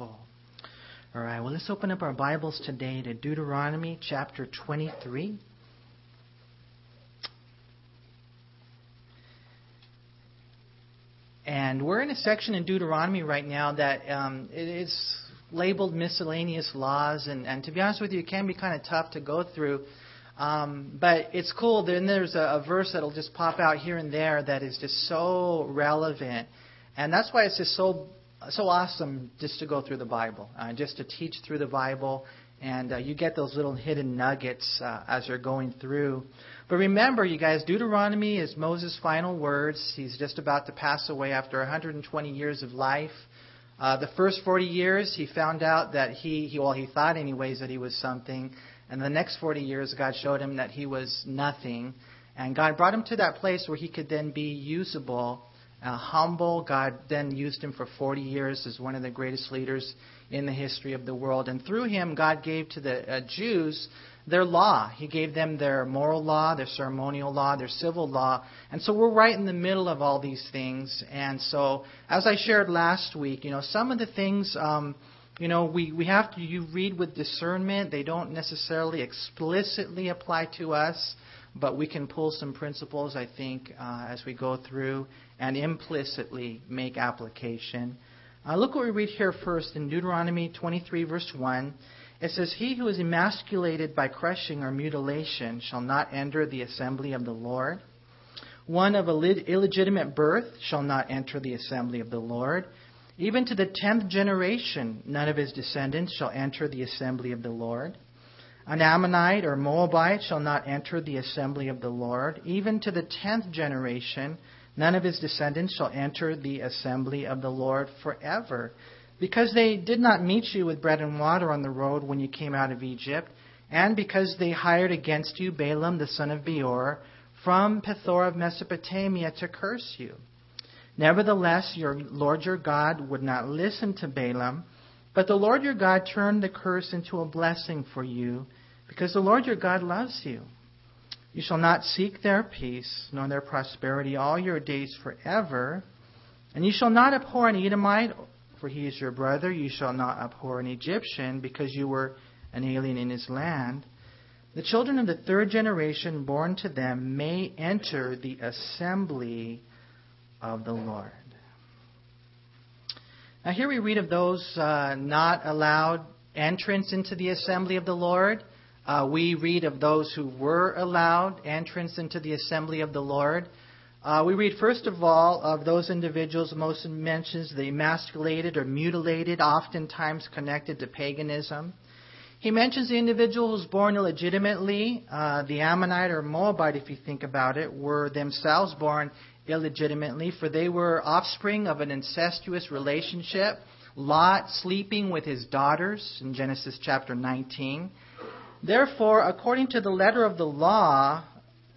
All right, well, let's open up our Bibles today to Deuteronomy chapter 23. And we're in a section in Deuteronomy right now that um, it is labeled miscellaneous laws, and, and to be honest with you, it can be kind of tough to go through. Um, but it's cool. Then there's a, a verse that'll just pop out here and there that is just so relevant, and that's why it's just so so awesome just to go through the Bible, uh, just to teach through the Bible, and uh, you get those little hidden nuggets uh, as you're going through. But remember, you guys, Deuteronomy is Moses' final words. He's just about to pass away after 120 years of life. Uh, the first 40 years, he found out that he, he, well, he thought anyways that he was something. And the next 40 years, God showed him that he was nothing. And God brought him to that place where he could then be usable, uh, humble. God then used him for 40 years as one of the greatest leaders in the history of the world. And through him, God gave to the uh, Jews their law. He gave them their moral law, their ceremonial law, their civil law. And so we're right in the middle of all these things. And so, as I shared last week, you know, some of the things. Um, you know, we, we have to you read with discernment. They don't necessarily explicitly apply to us, but we can pull some principles, I think, uh, as we go through and implicitly make application. Uh, look what we read here first in Deuteronomy 23, verse 1. It says, He who is emasculated by crushing or mutilation shall not enter the assembly of the Lord. One of illegitimate birth shall not enter the assembly of the Lord. Even to the tenth generation, none of his descendants shall enter the assembly of the Lord. An Ammonite or Moabite shall not enter the assembly of the Lord. Even to the tenth generation, none of his descendants shall enter the assembly of the Lord forever. Because they did not meet you with bread and water on the road when you came out of Egypt, and because they hired against you Balaam the son of Beor from Pethor of Mesopotamia to curse you. Nevertheless, your Lord your God would not listen to Balaam, but the Lord your God turned the curse into a blessing for you, because the Lord your God loves you. You shall not seek their peace, nor their prosperity all your days forever. And you shall not abhor an Edomite, for he is your brother. You shall not abhor an Egyptian, because you were an alien in his land. The children of the third generation born to them may enter the assembly of the Lord. Now, here we read of those uh, not allowed entrance into the assembly of the Lord. Uh, we read of those who were allowed entrance into the assembly of the Lord. Uh, we read, first of all, of those individuals Moses mentions the emasculated or mutilated, oftentimes connected to paganism. He mentions the individual who was born illegitimately. Uh, the Ammonite or Moabite, if you think about it, were themselves born illegitimately, for they were offspring of an incestuous relationship. Lot sleeping with his daughters in Genesis chapter 19. Therefore, according to the letter of the law,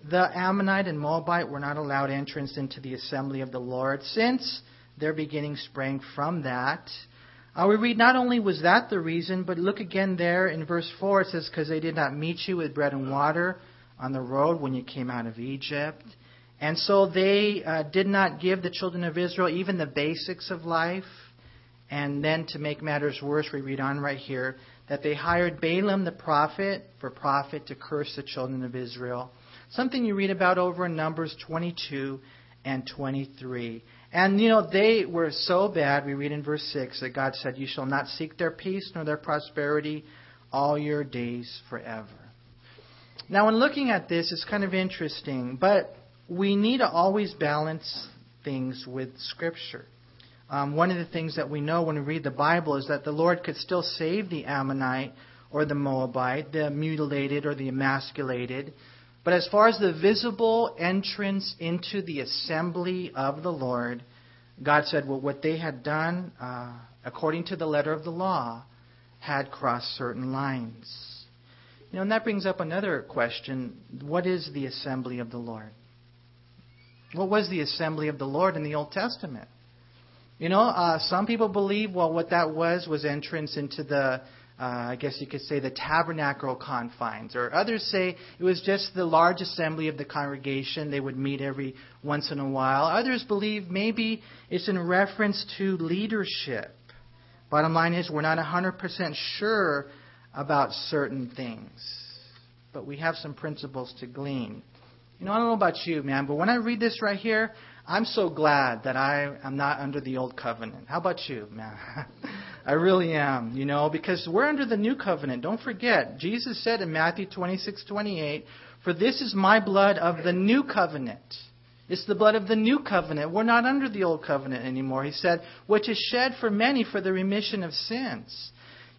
the Ammonite and Moabite were not allowed entrance into the assembly of the Lord, since their beginning sprang from that. Uh, we read not only was that the reason, but look again there in verse 4. It says, Because they did not meet you with bread and water on the road when you came out of Egypt. And so they uh, did not give the children of Israel even the basics of life. And then to make matters worse, we read on right here that they hired Balaam the prophet for profit to curse the children of Israel. Something you read about over in Numbers 22 and 23. And, you know, they were so bad, we read in verse 6 that God said, You shall not seek their peace nor their prosperity all your days forever. Now, in looking at this, it's kind of interesting, but we need to always balance things with Scripture. Um, one of the things that we know when we read the Bible is that the Lord could still save the Ammonite or the Moabite, the mutilated or the emasculated. But as far as the visible entrance into the assembly of the Lord, God said, well, what they had done, uh, according to the letter of the law, had crossed certain lines. You know, and that brings up another question. What is the assembly of the Lord? What was the assembly of the Lord in the Old Testament? You know, uh, some people believe, well, what that was was entrance into the, uh, I guess you could say, the tabernacle confines. Or others say it was just the large assembly of the congregation. They would meet every once in a while. Others believe maybe it's in reference to leadership Bottom line is, we're not 100% sure about certain things, but we have some principles to glean. You know, I don't know about you, man, but when I read this right here, I'm so glad that I am not under the old covenant. How about you, man? I really am, you know, because we're under the new covenant. Don't forget, Jesus said in Matthew 26:28, "For this is my blood of the new covenant." It's the blood of the new covenant. We're not under the old covenant anymore. He said, which is shed for many for the remission of sins.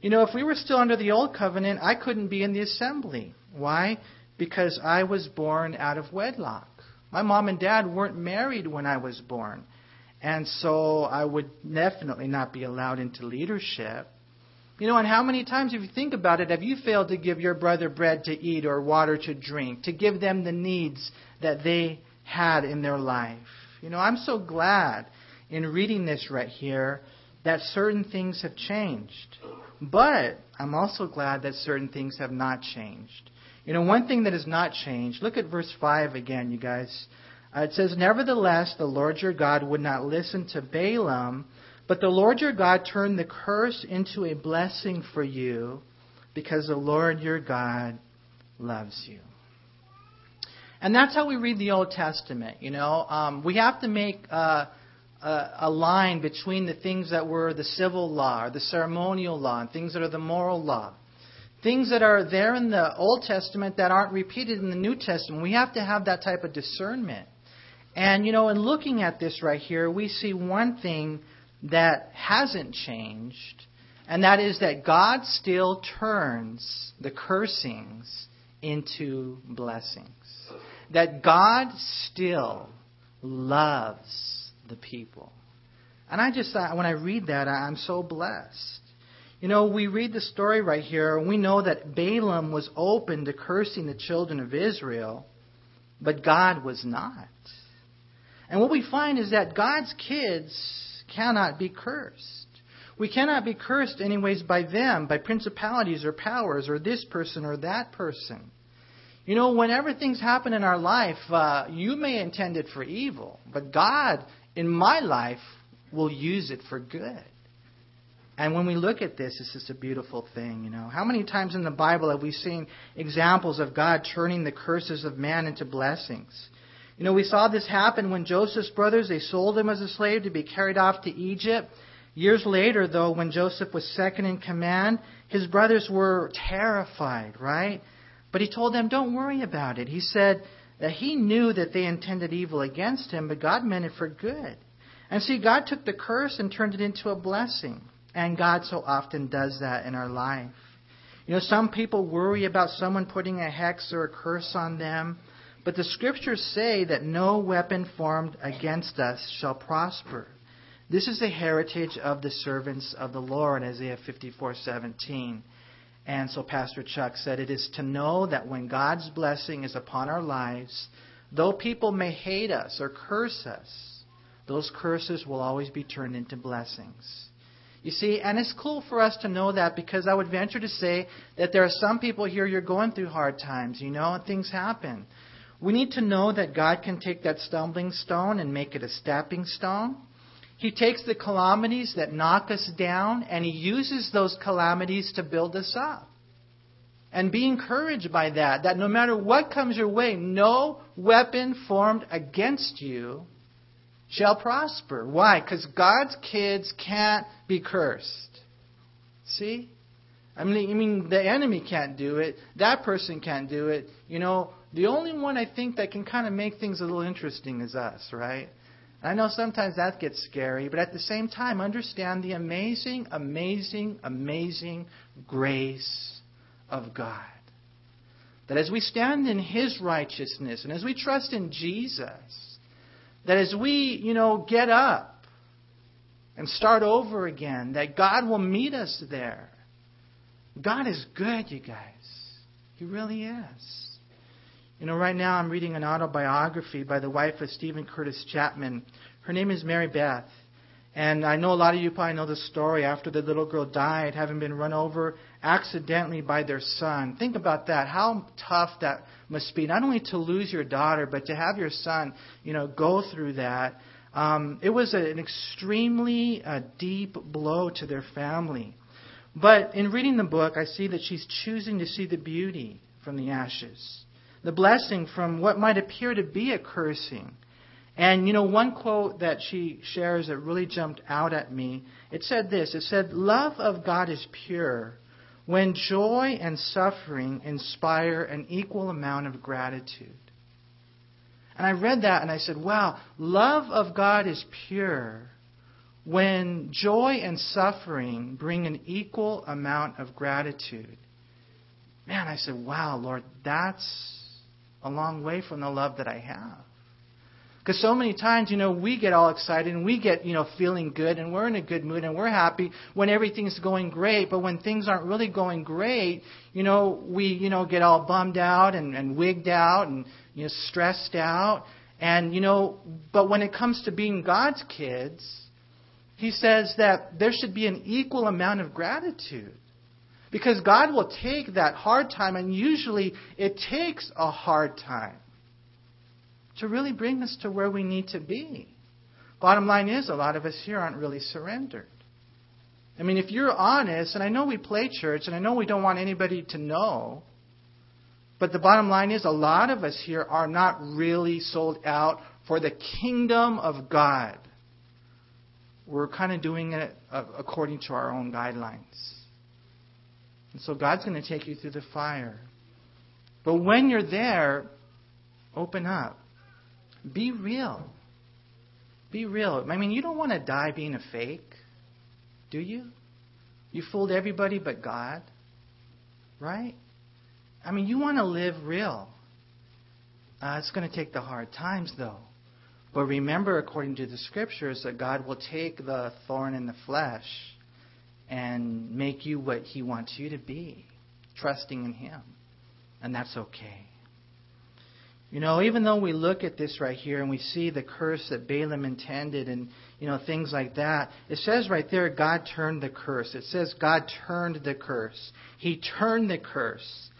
You know, if we were still under the old covenant, I couldn't be in the assembly. Why? Because I was born out of wedlock. My mom and dad weren't married when I was born. And so I would definitely not be allowed into leadership. You know, and how many times, if you think about it, have you failed to give your brother bread to eat or water to drink, to give them the needs that they had in their life. You know, I'm so glad in reading this right here that certain things have changed. But I'm also glad that certain things have not changed. You know, one thing that has not changed, look at verse 5 again, you guys. Uh, it says, Nevertheless, the Lord your God would not listen to Balaam, but the Lord your God turned the curse into a blessing for you because the Lord your God loves you. And that's how we read the Old Testament. You know, um, we have to make uh, a, a line between the things that were the civil law or the ceremonial law and things that are the moral law. Things that are there in the Old Testament that aren't repeated in the New Testament. We have to have that type of discernment. And, you know, in looking at this right here, we see one thing that hasn't changed, and that is that God still turns the cursings into blessings that God still loves the people. And I just, when I read that, I'm so blessed. You know, we read the story right here, and we know that Balaam was open to cursing the children of Israel, but God was not. And what we find is that God's kids cannot be cursed. We cannot be cursed, anyways, by them, by principalities or powers, or this person or that person. You know, whenever things happen in our life, uh, you may intend it for evil, but God, in my life, will use it for good. And when we look at this, it's just a beautiful thing, you know. How many times in the Bible have we seen examples of God turning the curses of man into blessings? You know, we saw this happen when Joseph's brothers, they sold him as a slave to be carried off to Egypt. Years later, though, when Joseph was second in command, his brothers were terrified, right? But he told them, don't worry about it. He said that he knew that they intended evil against him, but God meant it for good. And see, God took the curse and turned it into a blessing. And God so often does that in our life. You know, some people worry about someone putting a hex or a curse on them, but the scriptures say that no weapon formed against us shall prosper. This is the heritage of the servants of the Lord, Isaiah 54:17. And so Pastor Chuck said it is to know that when God's blessing is upon our lives, though people may hate us or curse us, those curses will always be turned into blessings. You see, and it's cool for us to know that because I would venture to say that there are some people here you're going through hard times, you know, things happen. We need to know that God can take that stumbling stone and make it a stepping stone. He takes the calamities that knock us down and he uses those calamities to build us up. And be encouraged by that, that no matter what comes your way, no weapon formed against you shall prosper. Why? Because God's kids can't be cursed. See? I mean, I mean, the enemy can't do it. That person can't do it. You know, the only one I think that can kind of make things a little interesting is us, right? I know sometimes that gets scary, but at the same time, understand the amazing, amazing, amazing grace of God. That as we stand in His righteousness and as we trust in Jesus, that as we, you know, get up and start over again, that God will meet us there. God is good, you guys. He really is. You know, right now I'm reading an autobiography by the wife of Steven Curtis Chapman. Her name is Mary Beth. And I know a lot of you probably know the story after the little girl died, having been run over accidentally by their son. Think about that. How tough that must be. Not only to lose your daughter, but to have your son, you know, go through that. Um, it was an extremely uh, deep blow to their family. But in reading the book, I see that she's choosing to see the beauty from the ashes, the blessing from what might appear to be a cursing. And you know, one quote that she shares that really jumped out at me, it said this it said, Love of God is pure when joy and suffering inspire an equal amount of gratitude. And I read that and I said, wow, love of God is pure when joy and suffering bring an equal amount of gratitude. Man, I said, wow, Lord, that's a long way from the love that I have. Because so many times, you know, we get all excited and we get, you know, feeling good and we're in a good mood and we're happy when everything's going great. But when things aren't really going great, you know, we, you know, get all bummed out and, and wigged out and, you know, stressed out. And, you know, but when it comes to being God's kids, he says that there should be an equal amount of gratitude. Because God will take that hard time, and usually it takes a hard time to really bring us to where we need to be. Bottom line is, a lot of us here aren't really surrendered. I mean, if you're honest, and I know we play church, and I know we don't want anybody to know, but the bottom line is, a lot of us here are not really sold out for the kingdom of God. We're kind of doing it uh, according to our own guidelines. And so God's going to take you through the fire. But when you're there, open up. Be real. Be real. I mean, you don't want to die being a fake, do you? You fooled everybody but God, right? I mean, you want to live real. Uh, it's going to take the hard times, though. But remember, according to the scriptures, that God will take the thorn in the flesh and make you what He wants you to be, trusting in Him. And that's okay. You know, even though we look at this right here and we see the curse that Balaam intended and, you know, things like that, it says right there, God turned the curse. It says God turned the curse. He turned the curse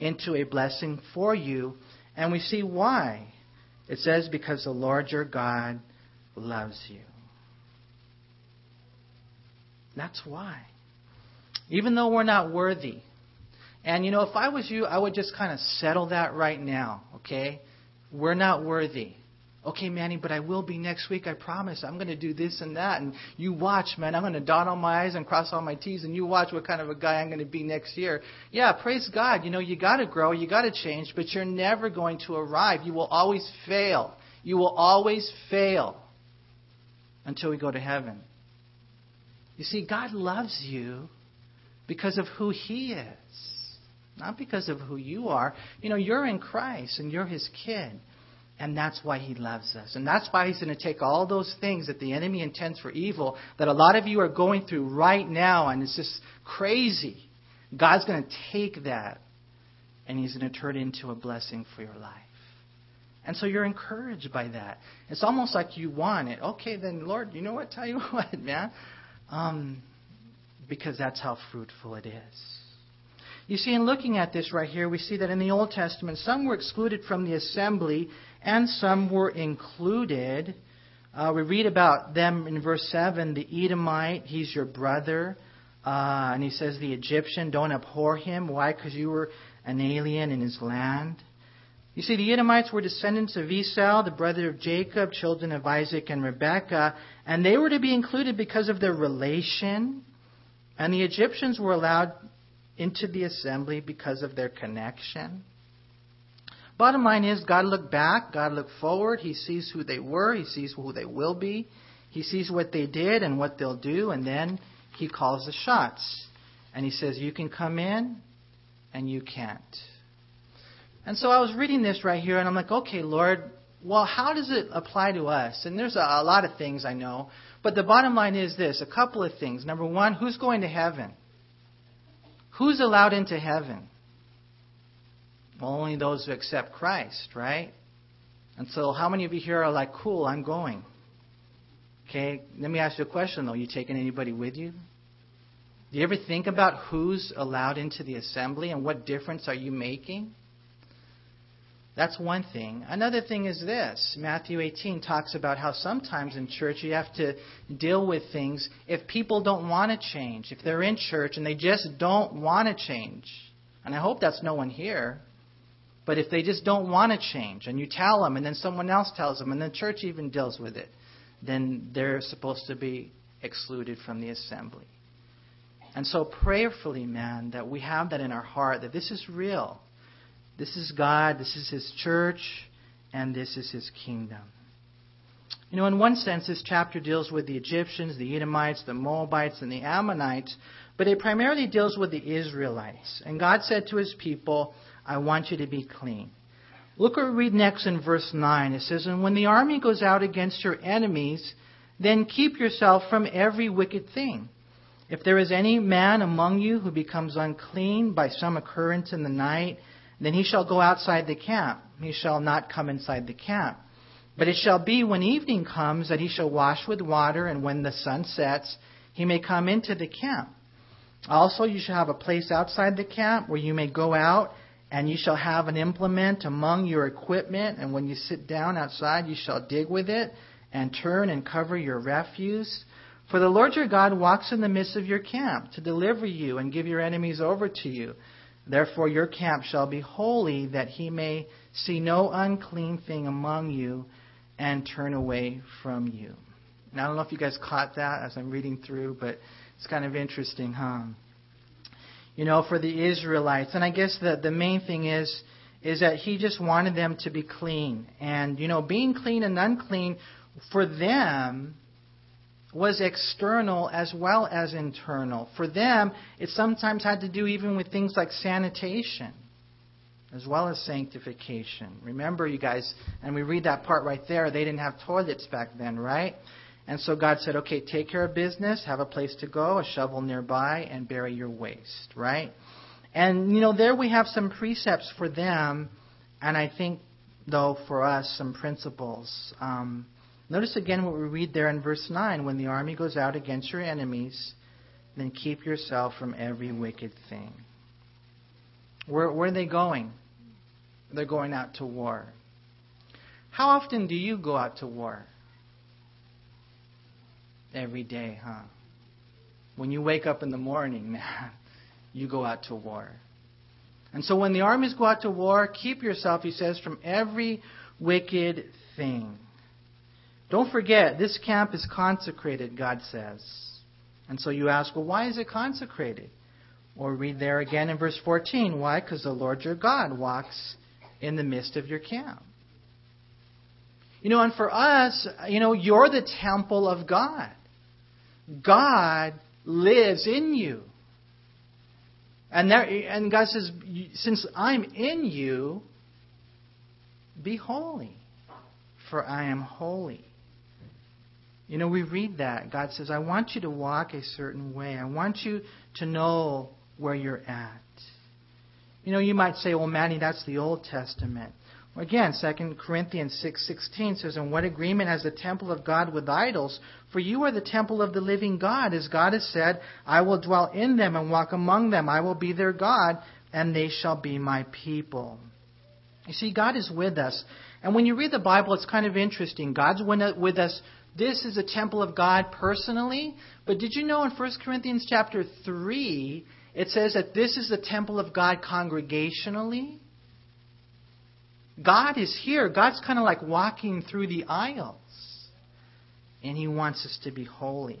into a blessing for you. And we see why. It says, because the Lord your God loves you. That's why. Even though we're not worthy, and you know, if I was you, I would just kind of settle that right now, okay? We're not worthy. Okay, Manny, but I will be next week. I promise. I'm going to do this and that. And you watch, man. I'm going to dot all my I's and cross all my T's, and you watch what kind of a guy I'm going to be next year. Yeah, praise God. You know, you got to grow, you got to change, but you're never going to arrive. You will always fail. You will always fail until we go to heaven. You see, God loves you because of who He is not because of who you are. You know, you're in Christ and you're his kid. And that's why he loves us. And that's why he's going to take all those things that the enemy intends for evil that a lot of you are going through right now, and it's just crazy. God's going to take that and he's going to turn it into a blessing for your life. And so you're encouraged by that. It's almost like you want it. Okay, then, Lord, you know what? Tell you what, man. Um, because that's how fruitful it is. You see, in looking at this right here, we see that in the Old Testament, some were excluded from the assembly and some were included. Uh, we read about them in verse 7 the Edomite, he's your brother. Uh, and he says, the Egyptian, don't abhor him. Why? Because you were an alien in his land. You see, the Edomites were descendants of Esau, the brother of Jacob, children of Isaac and Rebekah, and they were to be included because of their relation. And the Egyptians were allowed into the assembly because of their connection. Bottom line is, God looked back, God looked forward. He sees who they were, He sees who they will be, He sees what they did and what they'll do, and then He calls the shots. And He says, You can come in, and you can't. And so I was reading this right here, and I'm like, okay, Lord, well, how does it apply to us? And there's a, a lot of things I know, but the bottom line is this a couple of things. Number one, who's going to heaven? Who's allowed into heaven? Only those who accept Christ, right? And so, how many of you here are like, cool, I'm going? Okay, let me ask you a question though. You taking anybody with you? Do you ever think about who's allowed into the assembly and what difference are you making? That's one thing. Another thing is this Matthew 18 talks about how sometimes in church you have to deal with things if people don't want to change, if they're in church and they just don't want to change. And I hope that's no one here. But if they just don't want to change and you tell them and then someone else tells them and the church even deals with it, then they're supposed to be excluded from the assembly. And so prayerfully, man, that we have that in our heart, that this is real this is God, this is His church, and this is His kingdom. You know, in one sense, this chapter deals with the Egyptians, the Edomites, the Moabites, and the Ammonites, but it primarily deals with the Israelites. And God said to His people, I want you to be clean. Look what we read next in verse 9. It says, And when the army goes out against your enemies, then keep yourself from every wicked thing. If there is any man among you who becomes unclean by some occurrence in the night, then he shall go outside the camp. He shall not come inside the camp. But it shall be when evening comes that he shall wash with water, and when the sun sets, he may come into the camp. Also, you shall have a place outside the camp where you may go out, and you shall have an implement among your equipment, and when you sit down outside, you shall dig with it, and turn and cover your refuse. For the Lord your God walks in the midst of your camp to deliver you and give your enemies over to you. Therefore, your camp shall be holy, that he may see no unclean thing among you and turn away from you. Now, I don't know if you guys caught that as I'm reading through, but it's kind of interesting, huh? You know, for the Israelites, and I guess the, the main thing is, is that he just wanted them to be clean. And, you know, being clean and unclean for them was external as well as internal. For them, it sometimes had to do even with things like sanitation as well as sanctification. Remember, you guys, and we read that part right there, they didn't have toilets back then, right? And so God said, okay, take care of business, have a place to go, a shovel nearby, and bury your waste, right? And, you know, there we have some precepts for them, and I think, though, for us, some principles. Um, Notice again what we read there in verse 9 when the army goes out against your enemies, then keep yourself from every wicked thing. Where, where are they going? They're going out to war. How often do you go out to war? Every day, huh? When you wake up in the morning, you go out to war. And so when the armies go out to war, keep yourself, he says, from every wicked thing. Don't forget, this camp is consecrated, God says. And so you ask, well, why is it consecrated? Or read there again in verse 14. Why? Because the Lord your God walks in the midst of your camp. You know, and for us, you know, you're the temple of God. God lives in you. And there, and God says, since I'm in you, be holy, for I am holy. You know, we read that. God says, I want you to walk a certain way. I want you to know where you're at. You know, you might say, well, Manny, that's the Old Testament. Well, again, 2 Corinthians 6.16 says, And what agreement has the temple of God with idols? For you are the temple of the living God. As God has said, I will dwell in them and walk among them. I will be their God, and they shall be my people. You see, God is with us. And when you read the Bible, it's kind of interesting. God's with us this is a temple of God personally. But did you know in 1 Corinthians chapter 3, it says that this is the temple of God congregationally? God is here. God's kind of like walking through the aisles. And he wants us to be holy.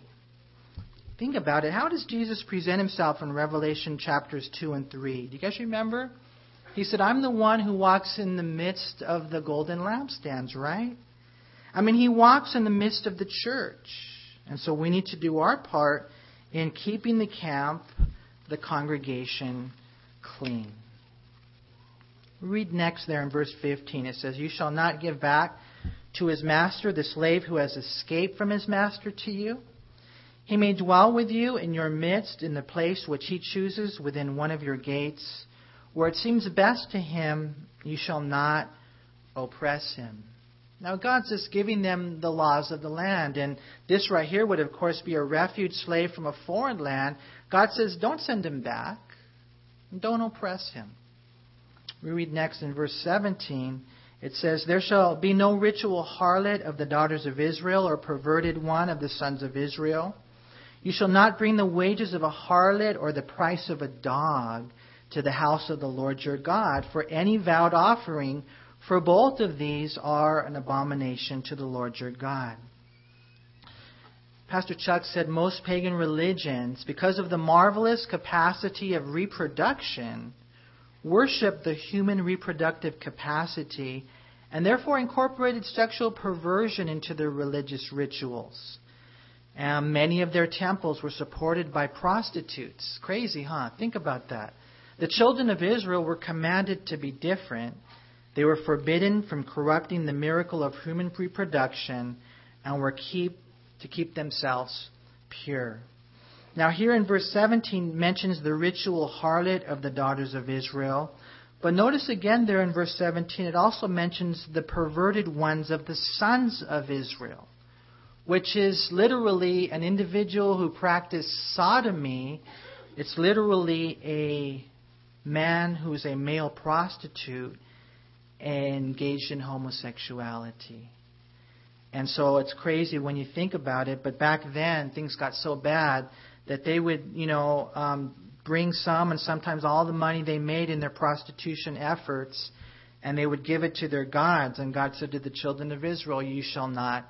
Think about it. How does Jesus present himself in Revelation chapters 2 and 3? Do you guys remember? He said, I'm the one who walks in the midst of the golden lampstands, right? I mean, he walks in the midst of the church. And so we need to do our part in keeping the camp, the congregation, clean. Read next there in verse 15. It says, You shall not give back to his master the slave who has escaped from his master to you. He may dwell with you in your midst in the place which he chooses within one of your gates. Where it seems best to him, you shall not oppress him. Now, God's just giving them the laws of the land. And this right here would, of course, be a refuge slave from a foreign land. God says, don't send him back. Don't oppress him. We read next in verse 17. It says, There shall be no ritual harlot of the daughters of Israel, or perverted one of the sons of Israel. You shall not bring the wages of a harlot or the price of a dog to the house of the Lord your God, for any vowed offering for both of these are an abomination to the Lord your God. Pastor Chuck said most pagan religions, because of the marvelous capacity of reproduction, worship the human reproductive capacity and therefore incorporated sexual perversion into their religious rituals. And many of their temples were supported by prostitutes. Crazy, huh? Think about that. The children of Israel were commanded to be different. They were forbidden from corrupting the miracle of human reproduction and were keep, to keep themselves pure. Now, here in verse 17 mentions the ritual harlot of the daughters of Israel. But notice again there in verse 17, it also mentions the perverted ones of the sons of Israel, which is literally an individual who practiced sodomy. It's literally a man who is a male prostitute engaged in homosexuality. And so it's crazy when you think about it, but back then things got so bad that they would, you know, um, bring some and sometimes all the money they made in their prostitution efforts, and they would give it to their gods. And God said to the children of Israel, You shall not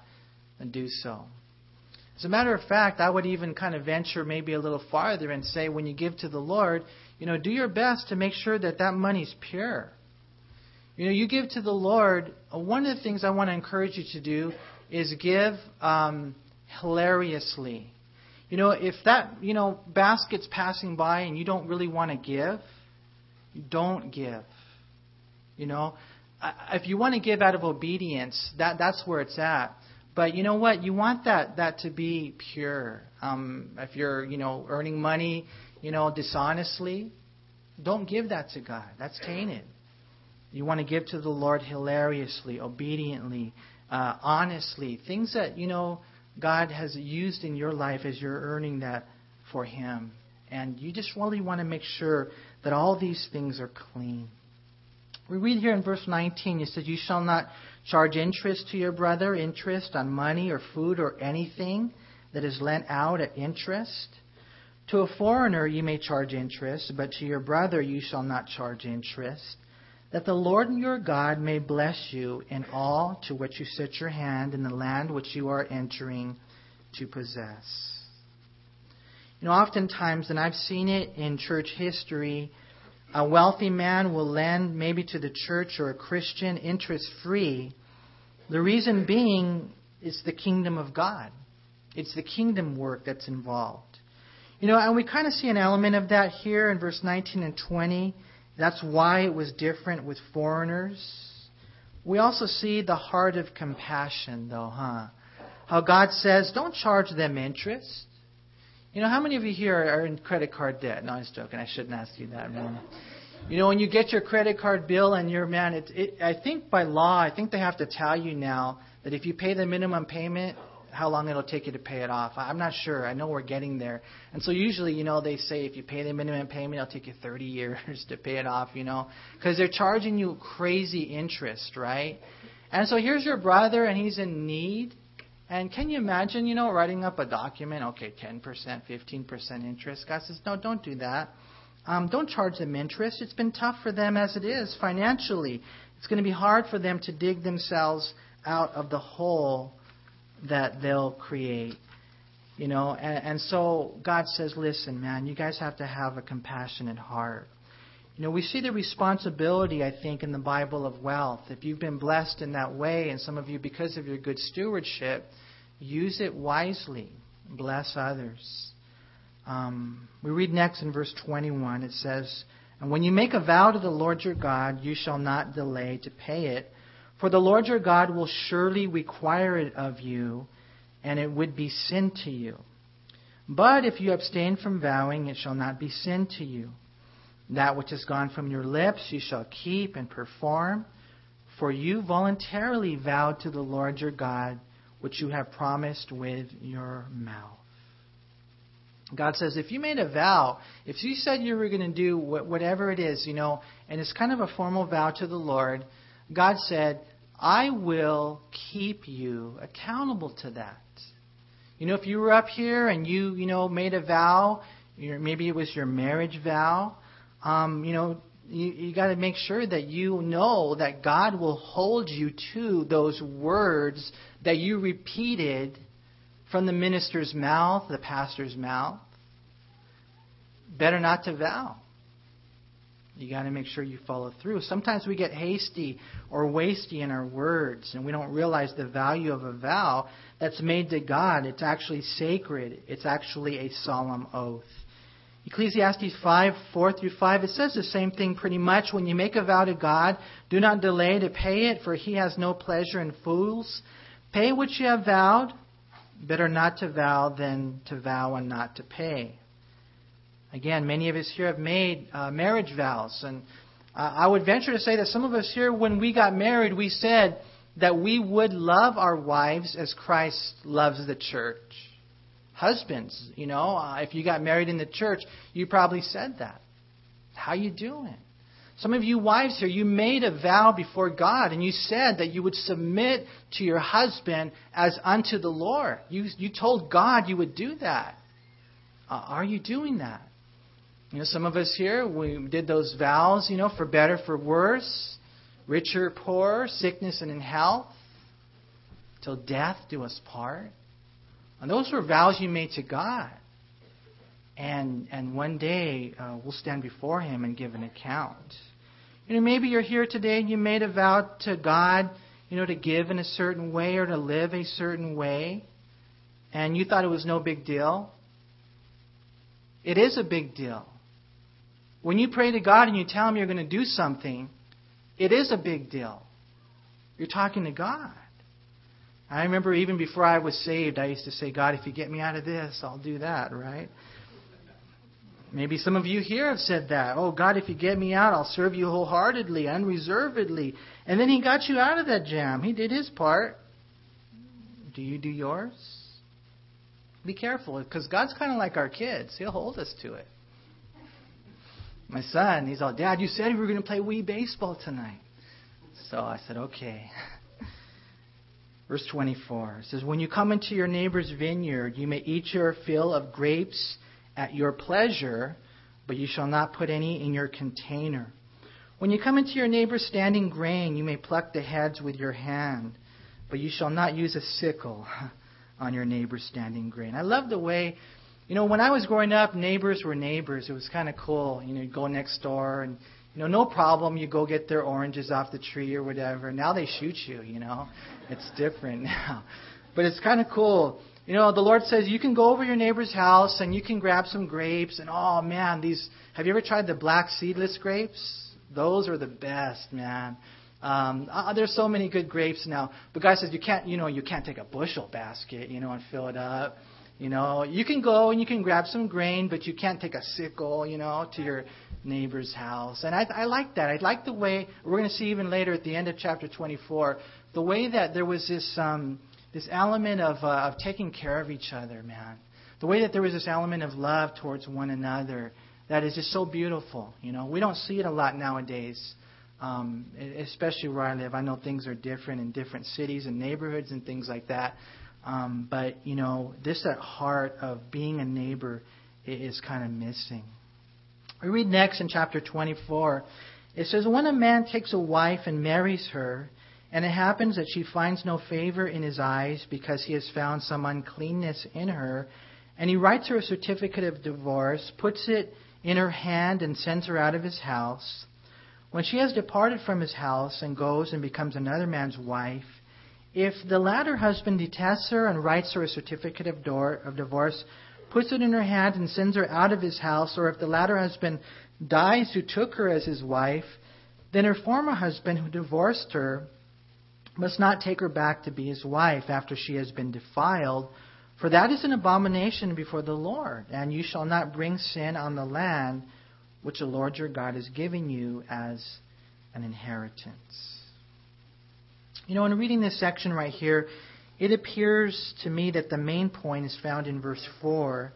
do so. As a matter of fact, I would even kind of venture maybe a little farther and say, when you give to the Lord, you know, do your best to make sure that that money's pure. You know, you give to the Lord. Uh, one of the things I want to encourage you to do is give um, hilariously. You know, if that, you know, basket's passing by and you don't really want to give, don't give. You know, if you want to give out of obedience, that that's where it's at. But you know what? You want that that to be pure. Um, if you're, you know, earning money, you know, dishonestly, don't give that to God. That's tainted. You want to give to the Lord hilariously, obediently, uh, honestly, things that you know God has used in your life as you're earning that for Him. And you just really want to make sure that all these things are clean. We read here in verse 19, it says, You shall not charge interest to your brother, interest on money or food or anything that is lent out at interest. To a foreigner you may charge interest, but to your brother you shall not charge interest. That the Lord your God may bless you in all to which you set your hand in the land which you are entering to possess. You know, oftentimes, and I've seen it in church history, a wealthy man will lend maybe to the church or a Christian interest free. The reason being is the kingdom of God. It's the kingdom work that's involved. You know, and we kind of see an element of that here in verse 19 and 20. That's why it was different with foreigners. We also see the heart of compassion, though, huh? How God says, don't charge them interest. You know, how many of you here are in credit card debt? No, I was joking. I shouldn't ask you that, man. You know, when you get your credit card bill and your man, it, it, I think by law, I think they have to tell you now that if you pay the minimum payment, how long it'll take you to pay it off. I'm not sure. I know we're getting there. And so usually, you know, they say if you pay the minimum payment, it'll take you 30 years to pay it off, you know, because they're charging you crazy interest, right? And so here's your brother, and he's in need. And can you imagine, you know, writing up a document, okay, 10%, 15% interest? God says, no, don't do that. Um, don't charge them interest. It's been tough for them as it is financially. It's going to be hard for them to dig themselves out of the hole that they'll create. You know, and, and so God says, listen, man, you guys have to have a compassionate heart. You know, we see the responsibility, I think, in the Bible of wealth. If you've been blessed in that way, and some of you, because of your good stewardship, use it wisely. Bless others. Um, we read next in verse 21. It says, And when you make a vow to the Lord your God, you shall not delay to pay it for the Lord your God will surely require it of you, and it would be sin to you. But if you abstain from vowing, it shall not be sin to you. That which has gone from your lips you shall keep and perform, for you voluntarily vowed to the Lord your God, which you have promised with your mouth. God says, if you made a vow, if you said you were going to do whatever it is, you know, and it's kind of a formal vow to the Lord, God said, I will keep you accountable to that. You know, if you were up here and you, you know, made a vow, maybe it was your marriage vow, um, you know, you, you got to make sure that you know that God will hold you to those words that you repeated from the minister's mouth, the pastor's mouth. Better not to vow. You got to make sure you follow through. Sometimes we get hasty or wasty in our words, and we don't realize the value of a vow that's made to God. It's actually sacred, it's actually a solemn oath. Ecclesiastes 5, 4 through 5, it says the same thing pretty much. When you make a vow to God, do not delay to pay it, for he has no pleasure in fools. Pay what you have vowed. Better not to vow than to vow and not to pay. Again, many of us here have made uh, marriage vows. And uh, I would venture to say that some of us here, when we got married, we said that we would love our wives as Christ loves the church. Husbands, you know, uh, if you got married in the church, you probably said that. How you doing? Some of you wives here, you made a vow before God and you said that you would submit to your husband as unto the Lord. You, you told God you would do that. Uh, are you doing that? You know, some of us here, we did those vows, you know, for better, for worse, richer, poorer, sickness and in health, till death do us part. And those were vows you made to God. And, and one day uh, we'll stand before Him and give an account. You know, maybe you're here today and you made a vow to God, you know, to give in a certain way or to live a certain way. And you thought it was no big deal. It is a big deal. When you pray to God and you tell Him you're going to do something, it is a big deal. You're talking to God. I remember even before I was saved, I used to say, God, if you get me out of this, I'll do that, right? Maybe some of you here have said that. Oh, God, if you get me out, I'll serve you wholeheartedly, unreservedly. And then He got you out of that jam. He did His part. Do you do yours? Be careful, because God's kind of like our kids. He'll hold us to it. My son, he's all, Dad, you said we were going to play Wii baseball tonight. So I said, okay. Verse 24 says, When you come into your neighbor's vineyard, you may eat your fill of grapes at your pleasure, but you shall not put any in your container. When you come into your neighbor's standing grain, you may pluck the heads with your hand, but you shall not use a sickle on your neighbor's standing grain. I love the way, you know, when I was growing up, neighbors were neighbors. It was kind of cool. You know, you go next door and you know, no problem. You go get their oranges off the tree or whatever. Now they shoot you. You know, it's different now, but it's kind of cool. You know, the Lord says you can go over your neighbor's house and you can grab some grapes. And oh man, these have you ever tried the black seedless grapes? Those are the best, man. Um, uh, there's so many good grapes now. But God says you can't, you know, you can't take a bushel basket, you know, and fill it up. You know, you can go and you can grab some grain, but you can't take a sickle, you know, to your neighbor's house. And I, I like that. I like the way we're going to see even later at the end of chapter 24 the way that there was this um, this element of uh, of taking care of each other, man. The way that there was this element of love towards one another that is just so beautiful. You know, we don't see it a lot nowadays. Um, especially where I live, I know things are different in different cities and neighborhoods and things like that. Um, but you know, this at heart of being a neighbor is kind of missing. We read next in chapter 24. It says, When a man takes a wife and marries her, and it happens that she finds no favor in his eyes because he has found some uncleanness in her, and he writes her a certificate of divorce, puts it in her hand, and sends her out of his house. When she has departed from his house and goes and becomes another man's wife, if the latter husband detests her and writes her a certificate of, door, of divorce, puts it in her hand and sends her out of his house, or if the latter husband dies who took her as his wife, then her former husband who divorced her must not take her back to be his wife after she has been defiled, for that is an abomination before the Lord, and you shall not bring sin on the land which the Lord your God is giving you as an inheritance. You know, in reading this section right here, it appears to me that the main point is found in verse 4,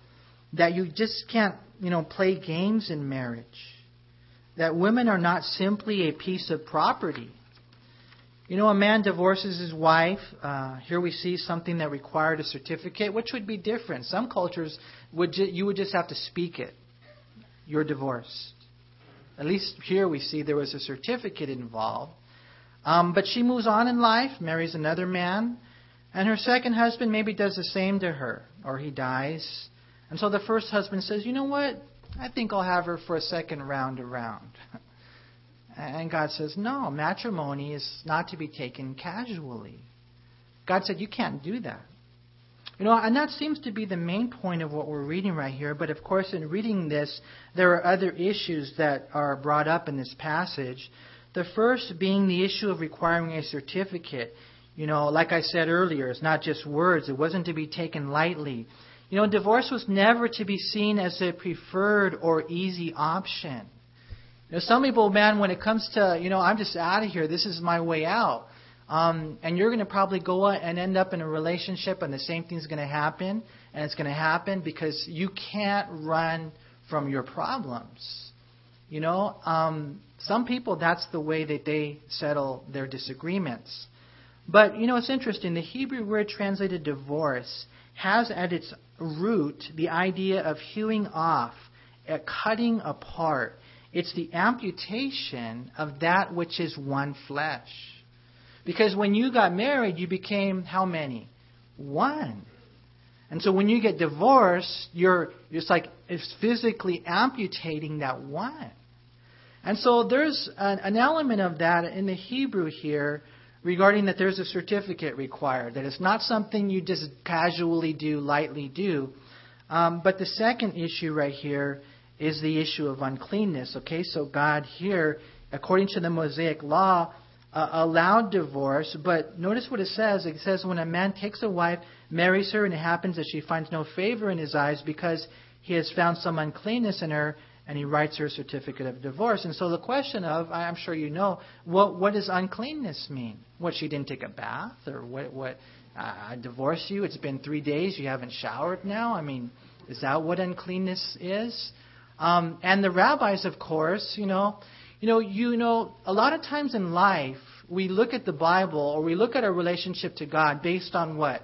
that you just can't, you know, play games in marriage. That women are not simply a piece of property. You know, a man divorces his wife. Uh, here we see something that required a certificate, which would be different. Some cultures would ju- you would just have to speak it. You're divorced. At least here we see there was a certificate involved. Um, but she moves on in life, marries another man, and her second husband maybe does the same to her, or he dies. And so the first husband says, You know what? I think I'll have her for a second round around. And God says, No, matrimony is not to be taken casually. God said, You can't do that. You know, and that seems to be the main point of what we're reading right here. But of course, in reading this, there are other issues that are brought up in this passage. The first being the issue of requiring a certificate. You know, like I said earlier, it's not just words, it wasn't to be taken lightly. You know, divorce was never to be seen as a preferred or easy option. You know, some people, man, when it comes to, you know, I'm just out of here, this is my way out. Um, and you're going to probably go and end up in a relationship, and the same thing's going to happen, and it's going to happen because you can't run from your problems. You know, um, some people, that's the way that they settle their disagreements. But, you know, it's interesting. The Hebrew word translated divorce has at its root the idea of hewing off, a cutting apart. It's the amputation of that which is one flesh. Because when you got married, you became how many? One. And so when you get divorced, you're it's like it's physically amputating that one. And so there's an, an element of that in the Hebrew here regarding that there's a certificate required, that it's not something you just casually do, lightly do. Um, but the second issue right here is the issue of uncleanness. Okay, so God here, according to the Mosaic law, uh, allowed divorce, but notice what it says. It says when a man takes a wife, marries her, and it happens that she finds no favor in his eyes because he has found some uncleanness in her, and he writes her a certificate of divorce. And so the question of, I'm sure you know, what what does uncleanness mean? What she didn't take a bath, or what what uh, I divorce you? It's been three days. You haven't showered now. I mean, is that what uncleanness is? Um, and the rabbis, of course, you know, you know, you know, a lot of times in life we look at the Bible or we look at our relationship to God based on what?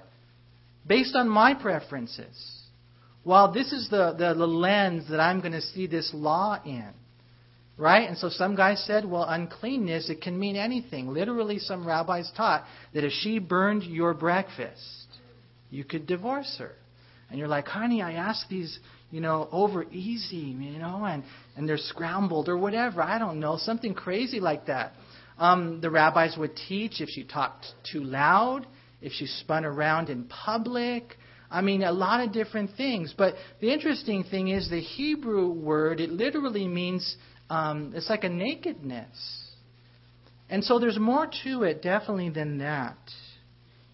Based on my preferences. Well, this is the, the, the lens that I'm going to see this law in. Right? And so some guys said, well, uncleanness, it can mean anything. Literally, some rabbis taught that if she burned your breakfast, you could divorce her. And you're like, honey, I asked these, you know, over easy, you know, and, and they're scrambled or whatever. I don't know, something crazy like that. Um, the rabbis would teach if she talked too loud, if she spun around in public, I mean, a lot of different things. But the interesting thing is the Hebrew word, it literally means um, it's like a nakedness. And so there's more to it, definitely, than that.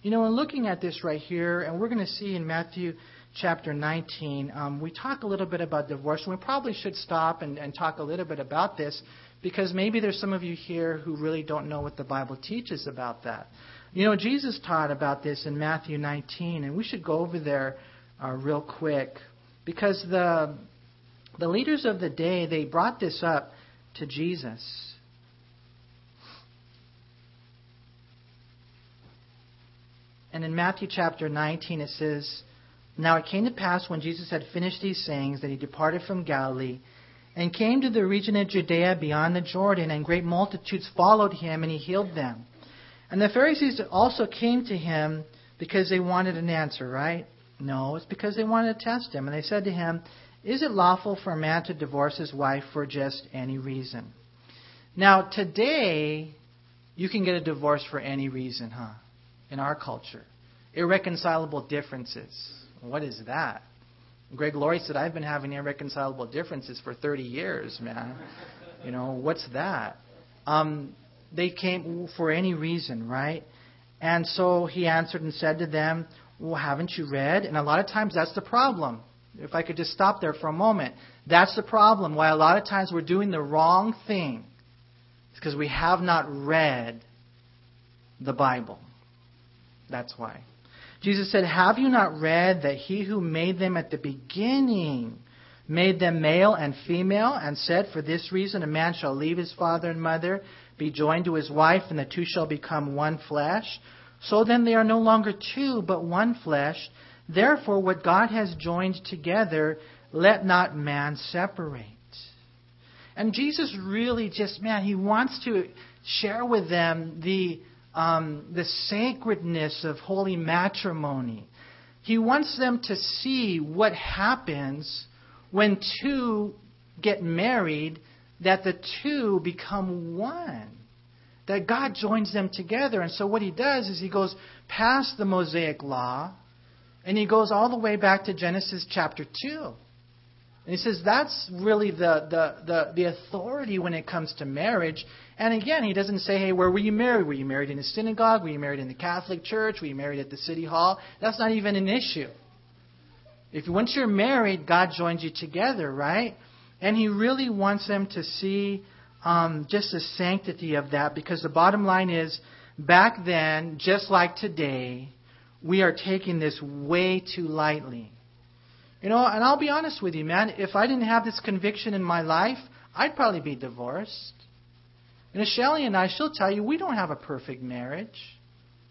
You know, in looking at this right here, and we're going to see in Matthew chapter 19, um, we talk a little bit about divorce. And we probably should stop and, and talk a little bit about this because maybe there's some of you here who really don't know what the Bible teaches about that. You know, Jesus taught about this in Matthew 19, and we should go over there uh, real quick because the the leaders of the day they brought this up to Jesus. And in Matthew chapter 19 it says, Now it came to pass when Jesus had finished these sayings that he departed from Galilee and came to the region of Judea beyond the Jordan, and great multitudes followed him, and he healed them. And the Pharisees also came to him because they wanted an answer, right? No, it's because they wanted to test him. And they said to him, Is it lawful for a man to divorce his wife for just any reason? Now, today, you can get a divorce for any reason, huh? In our culture. Irreconcilable differences. What is that? Greg Laurie said, I've been having irreconcilable differences for 30 years, man. You know, what's that? Um, they came for any reason, right? And so he answered and said to them, Well, haven't you read? And a lot of times that's the problem. If I could just stop there for a moment. That's the problem. Why a lot of times we're doing the wrong thing. It's because we have not read the Bible. That's why. Jesus said, Have you not read that he who made them at the beginning made them male and female, and said, For this reason a man shall leave his father and mother, be joined to his wife, and the two shall become one flesh? So then they are no longer two, but one flesh. Therefore, what God has joined together, let not man separate. And Jesus really just, man, he wants to share with them the, um, the sacredness of holy matrimony. He wants them to see what happens when two get married, that the two become one. That God joins them together. And so what he does is he goes past the Mosaic law and he goes all the way back to Genesis chapter 2. And he says that's really the, the, the, the authority when it comes to marriage. And again, he doesn't say, hey, where were you married? Were you married in a synagogue? Were you married in the Catholic Church? Were you married at the city hall? That's not even an issue. If once you're married, God joins you together, right? And He really wants them to see um, just the sanctity of that because the bottom line is back then, just like today, we are taking this way too lightly. You know, and I'll be honest with you, man, if I didn't have this conviction in my life, I'd probably be divorced. And Shelly and I, she'll tell you, we don't have a perfect marriage.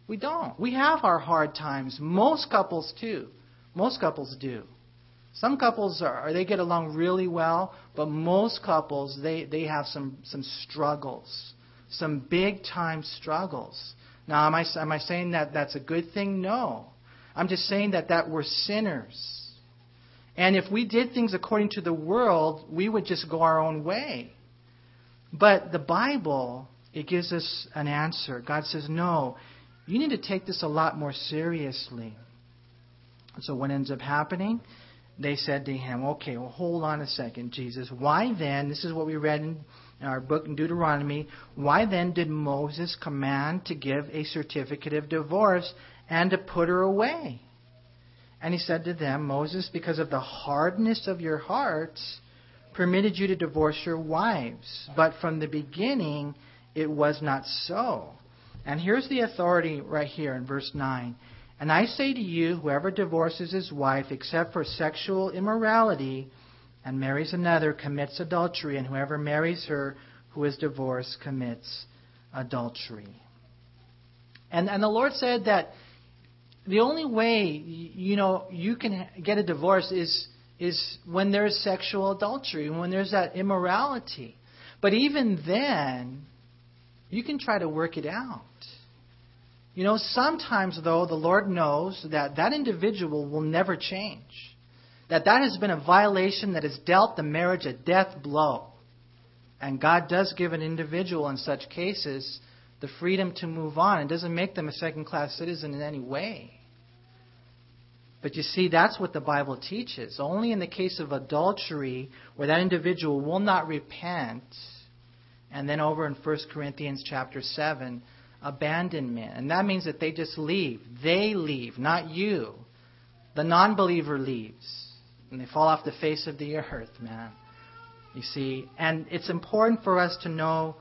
We don't. We have our hard times. Most couples, too. Most couples do. Some couples are they get along really well, but most couples they, they have some, some struggles, some big time struggles. Now, am I, am I saying that that's a good thing? No. I'm just saying that, that we're sinners. And if we did things according to the world, we would just go our own way. But the Bible, it gives us an answer. God says, no, you need to take this a lot more seriously. So what ends up happening? They said to him, Okay, well, hold on a second, Jesus. Why then, this is what we read in our book in Deuteronomy, why then did Moses command to give a certificate of divorce and to put her away? And he said to them, Moses, because of the hardness of your hearts, permitted you to divorce your wives. But from the beginning, it was not so. And here's the authority right here in verse 9. And I say to you, whoever divorces his wife except for sexual immorality and marries another commits adultery, and whoever marries her who is divorced commits adultery. And, and the Lord said that the only way you know you can get a divorce is is when there's sexual adultery, when there's that immorality. But even then, you can try to work it out. You know, sometimes, though, the Lord knows that that individual will never change. That that has been a violation that has dealt the marriage a death blow. And God does give an individual in such cases the freedom to move on. It doesn't make them a second class citizen in any way. But you see, that's what the Bible teaches. Only in the case of adultery, where that individual will not repent, and then over in 1 Corinthians chapter 7, abandonment. And that means that they just leave. They leave, not you. The non believer leaves. And they fall off the face of the earth, man. You see? And it's important for us to know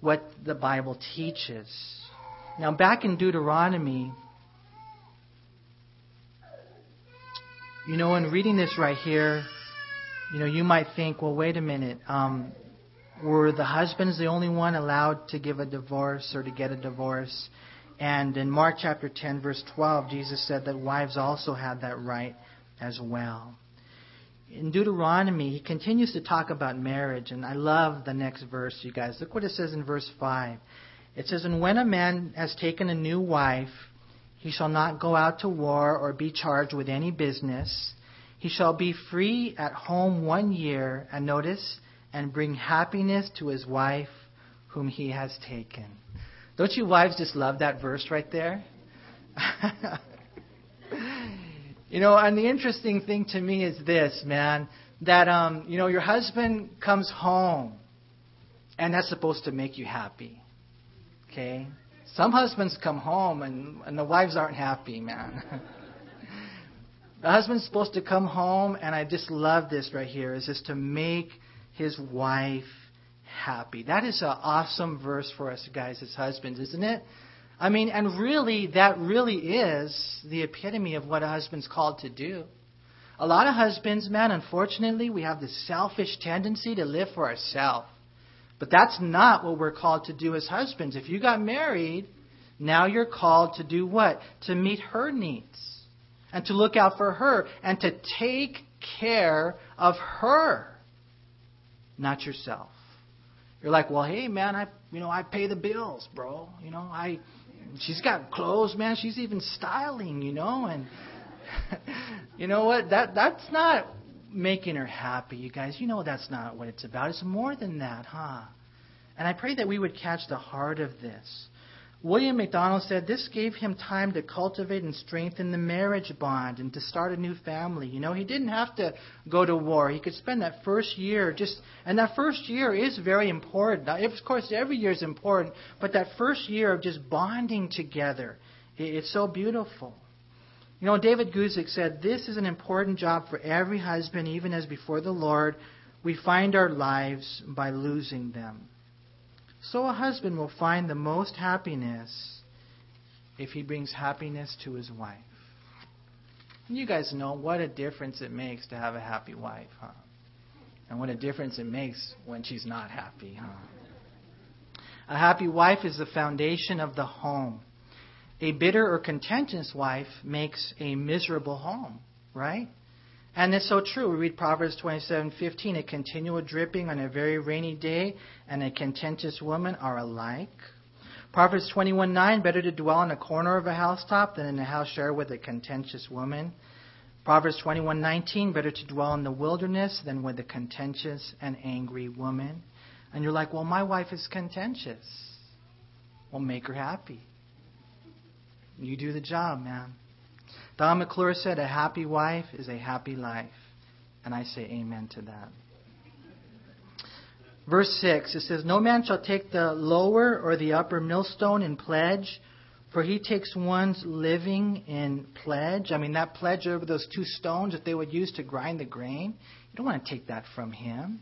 what the Bible teaches. Now, back in Deuteronomy, you know, in reading this right here, you know, you might think, well, wait a minute. Um, were the husbands the only one allowed to give a divorce or to get a divorce? And in Mark chapter 10, verse 12, Jesus said that wives also had that right as well. In Deuteronomy, he continues to talk about marriage, and I love the next verse, you guys. Look what it says in verse 5. It says, And when a man has taken a new wife, he shall not go out to war or be charged with any business. He shall be free at home one year, and notice, and bring happiness to his wife whom he has taken. Don't you wives just love that verse right there? you know, and the interesting thing to me is this, man, that um, you know, your husband comes home and that's supposed to make you happy. Okay? Some husbands come home and, and the wives aren't happy, man. the husband's supposed to come home, and I just love this right here, is just to make his wife happy. That is an awesome verse for us guys as husbands, isn't it? I mean, and really, that really is the epitome of what a husband's called to do. A lot of husbands, man, unfortunately, we have this selfish tendency to live for ourselves. But that's not what we're called to do as husbands. If you got married, now you're called to do what? To meet her needs and to look out for her and to take care of her, not yourself. You're like, well, hey man, I you know I pay the bills, bro. You know I, she's got clothes, man. She's even styling, you know, and you know what? That that's not making her happy, you guys. You know that's not what it's about. It's more than that, huh? And I pray that we would catch the heart of this. William MacDonald said this gave him time to cultivate and strengthen the marriage bond and to start a new family. You know, he didn't have to go to war. He could spend that first year just, and that first year is very important. Now, of course, every year is important, but that first year of just bonding together, it's so beautiful. You know, David Guzik said, This is an important job for every husband, even as before the Lord we find our lives by losing them. So a husband will find the most happiness if he brings happiness to his wife. And you guys know what a difference it makes to have a happy wife, huh? And what a difference it makes when she's not happy, huh? A happy wife is the foundation of the home. A bitter or contentious wife makes a miserable home, right? And it's so true. We read Proverbs 27:15, a continual dripping on a very rainy day and a contentious woman are alike. Proverbs 21:9, better to dwell in a corner of a housetop than in a house shared with a contentious woman. Proverbs 21:19, better to dwell in the wilderness than with a contentious and angry woman. And you're like, "Well, my wife is contentious." Well, make her happy. You do the job, man. Don McClure said, A happy wife is a happy life. And I say amen to that. Verse 6, it says, No man shall take the lower or the upper millstone in pledge, for he takes one's living in pledge. I mean, that pledge over those two stones that they would use to grind the grain, you don't want to take that from him.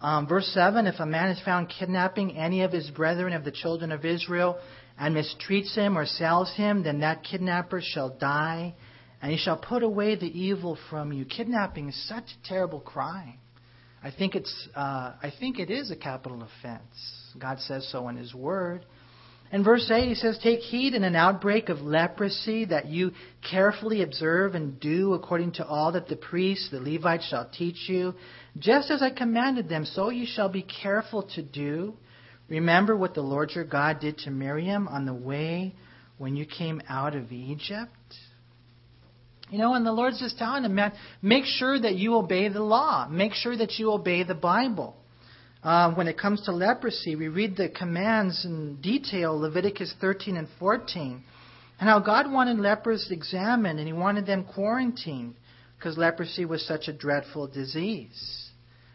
Um, verse 7 If a man is found kidnapping any of his brethren of the children of Israel, and mistreats him or sells him, then that kidnapper shall die, and he shall put away the evil from you. Kidnapping is such a terrible crime. I think it's uh, I think it is a capital offense. God says so in His Word. In verse 8, he says, Take heed in an outbreak of leprosy that you carefully observe and do according to all that the priests, the Levites, shall teach you. Just as I commanded them, so you shall be careful to do. Remember what the Lord your God did to Miriam on the way when you came out of Egypt? You know, and the Lord's just telling him, man, make sure that you obey the law. Make sure that you obey the Bible. Uh, when it comes to leprosy, we read the commands in detail, Leviticus 13 and 14, and how God wanted lepers examined and He wanted them quarantined because leprosy was such a dreadful disease.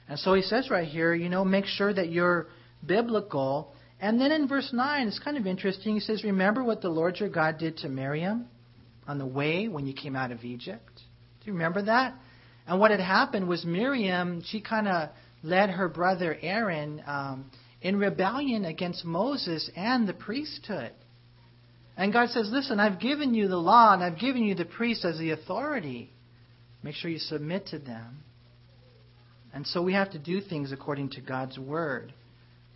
And so He says right here, you know, make sure that you're biblical. And then in verse 9, it's kind of interesting. He says, Remember what the Lord your God did to Miriam on the way when you came out of Egypt? Do you remember that? And what had happened was Miriam, she kind of led her brother Aaron um, in rebellion against Moses and the priesthood. And God says, Listen, I've given you the law and I've given you the priest as the authority. Make sure you submit to them. And so we have to do things according to God's word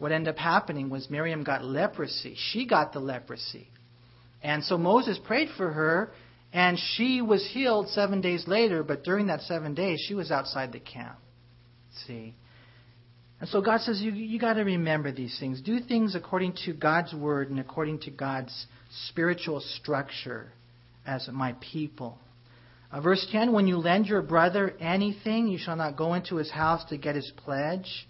what ended up happening was Miriam got leprosy. She got the leprosy. And so Moses prayed for her, and she was healed seven days later, but during that seven days, she was outside the camp. See? And so God says, you, you got to remember these things. Do things according to God's word and according to God's spiritual structure as my people. Uh, verse 10 When you lend your brother anything, you shall not go into his house to get his pledge.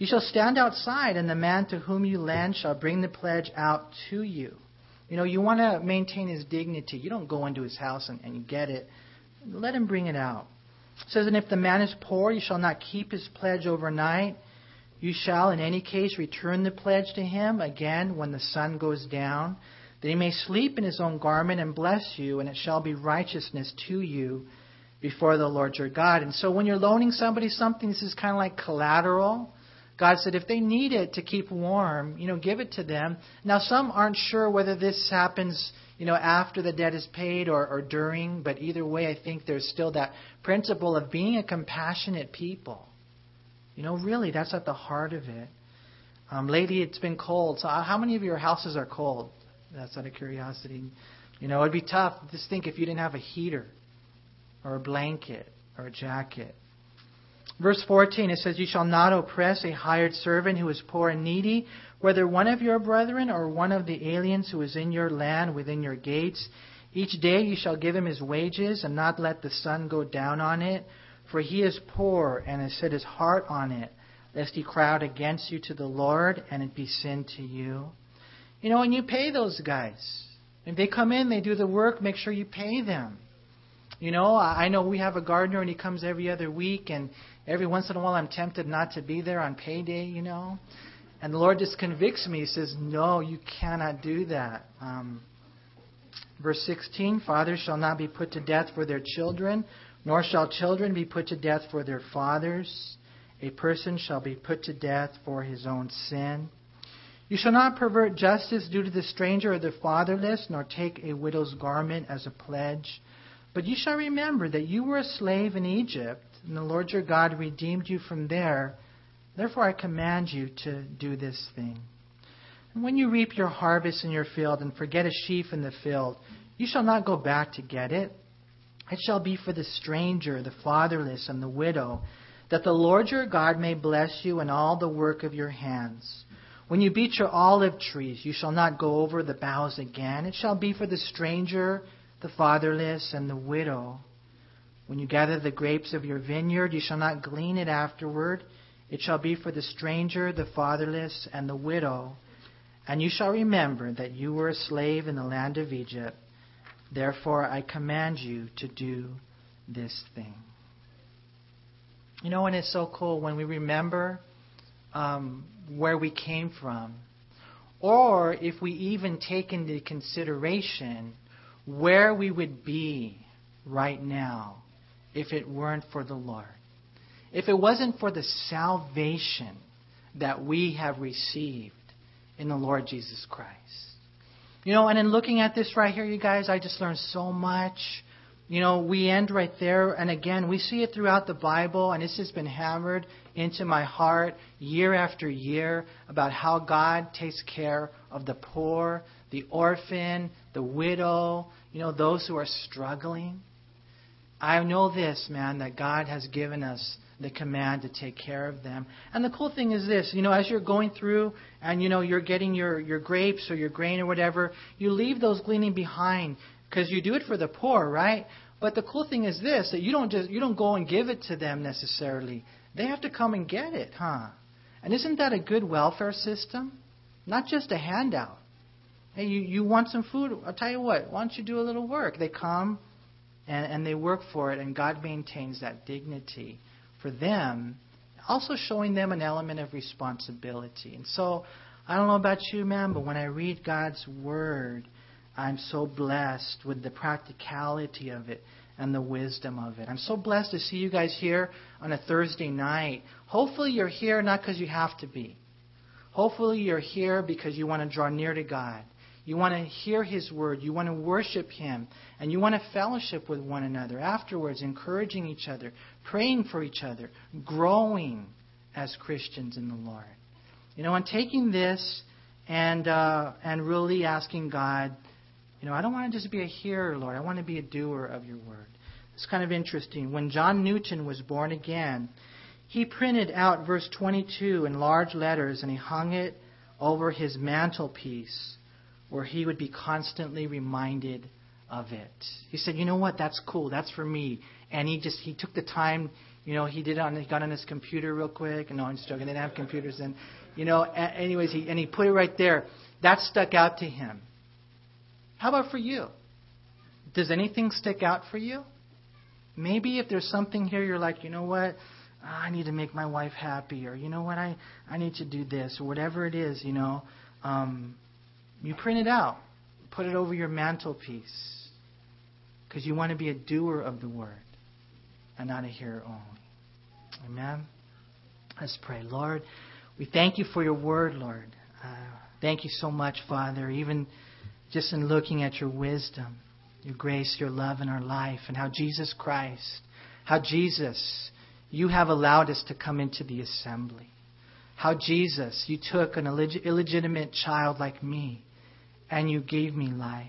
You shall stand outside, and the man to whom you lend shall bring the pledge out to you. You know, you want to maintain his dignity. You don't go into his house and, and get it. Let him bring it out. It says, And if the man is poor, you shall not keep his pledge overnight. You shall, in any case, return the pledge to him again when the sun goes down, that he may sleep in his own garment and bless you, and it shall be righteousness to you before the Lord your God. And so when you're loaning somebody something, this is kind of like collateral God said if they need it to keep warm, you know, give it to them. Now, some aren't sure whether this happens, you know, after the debt is paid or, or during, but either way, I think there's still that principle of being a compassionate people. You know, really, that's at the heart of it. Um, lately, it's been cold. So, how many of your houses are cold? That's out of curiosity. You know, it'd be tough. Just think if you didn't have a heater or a blanket or a jacket. Verse 14, it says, You shall not oppress a hired servant who is poor and needy, whether one of your brethren or one of the aliens who is in your land within your gates. Each day you shall give him his wages, and not let the sun go down on it, for he is poor and has set his heart on it, lest he crowd against you to the Lord, and it be sin to you. You know, and you pay those guys. If they come in, they do the work, make sure you pay them. You know, I know we have a gardener and he comes every other week, and every once in a while I'm tempted not to be there on payday, you know. And the Lord just convicts me. He says, No, you cannot do that. Um, verse 16 Fathers shall not be put to death for their children, nor shall children be put to death for their fathers. A person shall be put to death for his own sin. You shall not pervert justice due to the stranger or the fatherless, nor take a widow's garment as a pledge. But you shall remember that you were a slave in Egypt, and the Lord your God redeemed you from there. Therefore I command you to do this thing. And when you reap your harvest in your field and forget a sheaf in the field, you shall not go back to get it. It shall be for the stranger, the fatherless, and the widow, that the Lord your God may bless you in all the work of your hands. When you beat your olive trees, you shall not go over the boughs again. It shall be for the stranger, the fatherless, and the widow. When you gather the grapes of your vineyard, you shall not glean it afterward. It shall be for the stranger, the fatherless, and the widow. And you shall remember that you were a slave in the land of Egypt. Therefore, I command you to do this thing. You know, and it's so cool when we remember um, where we came from, or if we even take into consideration where we would be right now if it weren't for the Lord. If it wasn't for the salvation that we have received in the Lord Jesus Christ. You know, and in looking at this right here, you guys, I just learned so much. You know, we end right there, and again, we see it throughout the Bible, and this has been hammered into my heart year after year about how God takes care of the poor, the orphan, the widow, you know, those who are struggling. I know this, man, that God has given us the command to take care of them. And the cool thing is this, you know, as you're going through and, you know, you're getting your, your grapes or your grain or whatever, you leave those gleaning behind because you do it for the poor, right? But the cool thing is this, that you don't just, you don't go and give it to them necessarily. They have to come and get it, huh? And isn't that a good welfare system? Not just a handout. Hey, you, you want some food? I'll tell you what, why don't you do a little work? They come and, and they work for it, and God maintains that dignity for them, also showing them an element of responsibility. And so, I don't know about you, man, but when I read God's Word, I'm so blessed with the practicality of it and the wisdom of it. I'm so blessed to see you guys here on a Thursday night. Hopefully, you're here not because you have to be. Hopefully, you're here because you want to draw near to God. You want to hear His word. You want to worship Him. And you want to fellowship with one another afterwards, encouraging each other, praying for each other, growing as Christians in the Lord. You know, and taking this and, uh, and really asking God, you know, I don't want to just be a hearer, Lord. I want to be a doer of your word. It's kind of interesting. When John Newton was born again, he printed out verse 22 in large letters and he hung it over his mantelpiece where he would be constantly reminded of it. He said, "You know what? That's cool. That's for me." And he just he took the time. You know, he did it on he got on his computer real quick. No, I'm just joking. They didn't have computers then. You know, anyways, he and he put it right there. That stuck out to him. How about for you? Does anything stick out for you? Maybe if there's something here you're like, you know what? I need to make my wife happy, or you know what? I I need to do this, or whatever it is. You know, um, you print it out, put it over your mantelpiece, because you want to be a doer of the word and not a hearer only. Amen? Let's pray. Lord, We thank you for your word, Lord. Uh, thank you so much, Father, even just in looking at your wisdom, your grace, your love in our life, and how Jesus Christ, how Jesus, you have allowed us to come into the assembly. How Jesus, you took an illegitimate child like me and you gave me life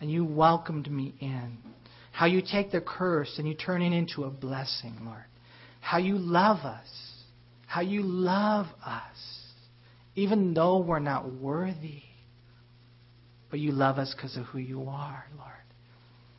and you welcomed me in. How you take the curse and you turn it into a blessing, Lord. How you love us how you love us, even though we're not worthy. But you love us because of who you are, Lord.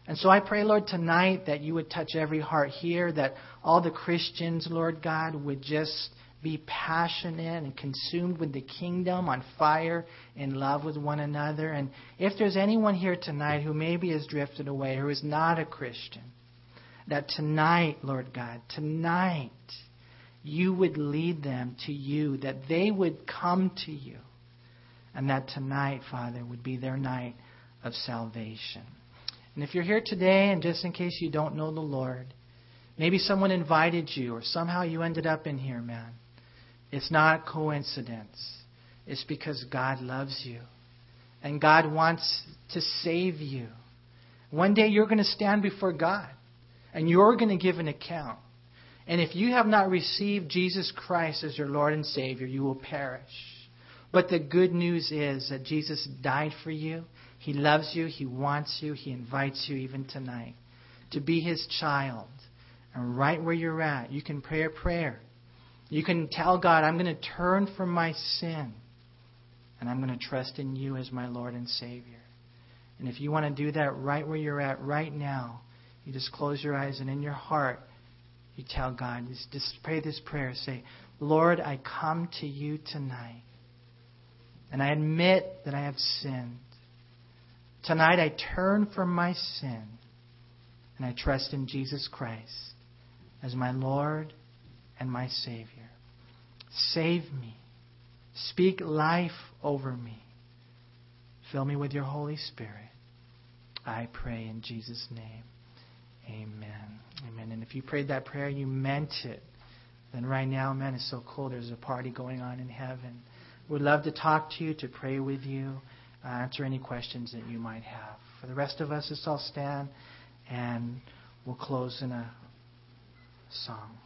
And so I pray, Lord, tonight that you would touch every heart here, that all the Christians, Lord God, would just be passionate and consumed with the kingdom, on fire, in love with one another. And if there's anyone here tonight who maybe has drifted away, who is not a Christian, that tonight, Lord God, tonight, you would lead them to you, that they would come to you, and that tonight, Father, would be their night of salvation. And if you're here today, and just in case you don't know the Lord, maybe someone invited you, or somehow you ended up in here, man. It's not coincidence. It's because God loves you. And God wants to save you. One day you're going to stand before God, and you're going to give an account. And if you have not received Jesus Christ as your Lord and Savior, you will perish. But the good news is that Jesus died for you. He loves you. He wants you. He invites you even tonight to be His child. And right where you're at, you can pray a prayer. You can tell God, I'm going to turn from my sin and I'm going to trust in you as my Lord and Savior. And if you want to do that right where you're at right now, you just close your eyes and in your heart, you tell God, just, just pray this prayer. Say, Lord, I come to you tonight. And I admit that I have sinned. Tonight I turn from my sin. And I trust in Jesus Christ as my Lord and my Savior. Save me. Speak life over me. Fill me with your Holy Spirit. I pray in Jesus' name. Amen. Amen. And if you prayed that prayer, you meant it. Then right now, man, it's so cool. There's a party going on in heaven. We'd love to talk to you, to pray with you, uh, answer any questions that you might have. For the rest of us, let's all stand and we'll close in a song.